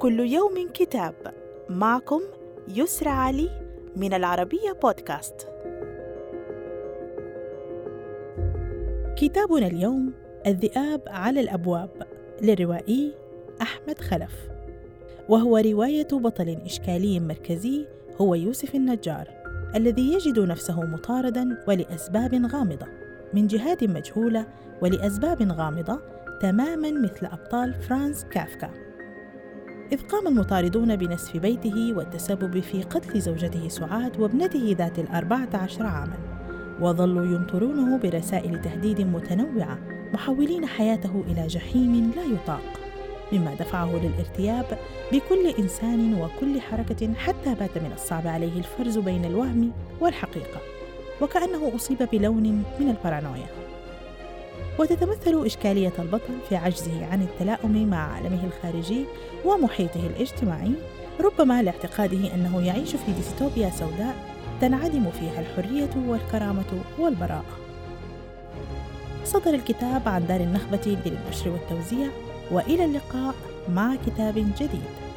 كل يوم كتاب. معكم يسرى علي من العربية بودكاست. كتابنا اليوم الذئاب على الأبواب للروائي أحمد خلف. وهو رواية بطل إشكالي مركزي هو يوسف النجار الذي يجد نفسه مطاردا ولأسباب غامضة من جهات مجهولة ولأسباب غامضة تماما مثل أبطال فرانس كافكا. إذ قام المطاردون بنسف بيته والتسبب في قتل زوجته سعاد وابنته ذات الأربعة عشر عاماً وظلوا يمطرونه برسائل تهديد متنوعة محولين حياته إلى جحيم لا يطاق مما دفعه للارتياب بكل إنسان وكل حركة حتى بات من الصعب عليه الفرز بين الوهم والحقيقة وكأنه أصيب بلون من البارانويا. وتتمثل إشكالية البطل في عجزه عن التلاؤم مع عالمه الخارجي ومحيطه الاجتماعي ربما لاعتقاده أنه يعيش في ديستوبيا سوداء تنعدم فيها الحرية والكرامة والبراءة. صدر الكتاب عن دار النخبة للنشر والتوزيع وإلى اللقاء مع كتاب جديد.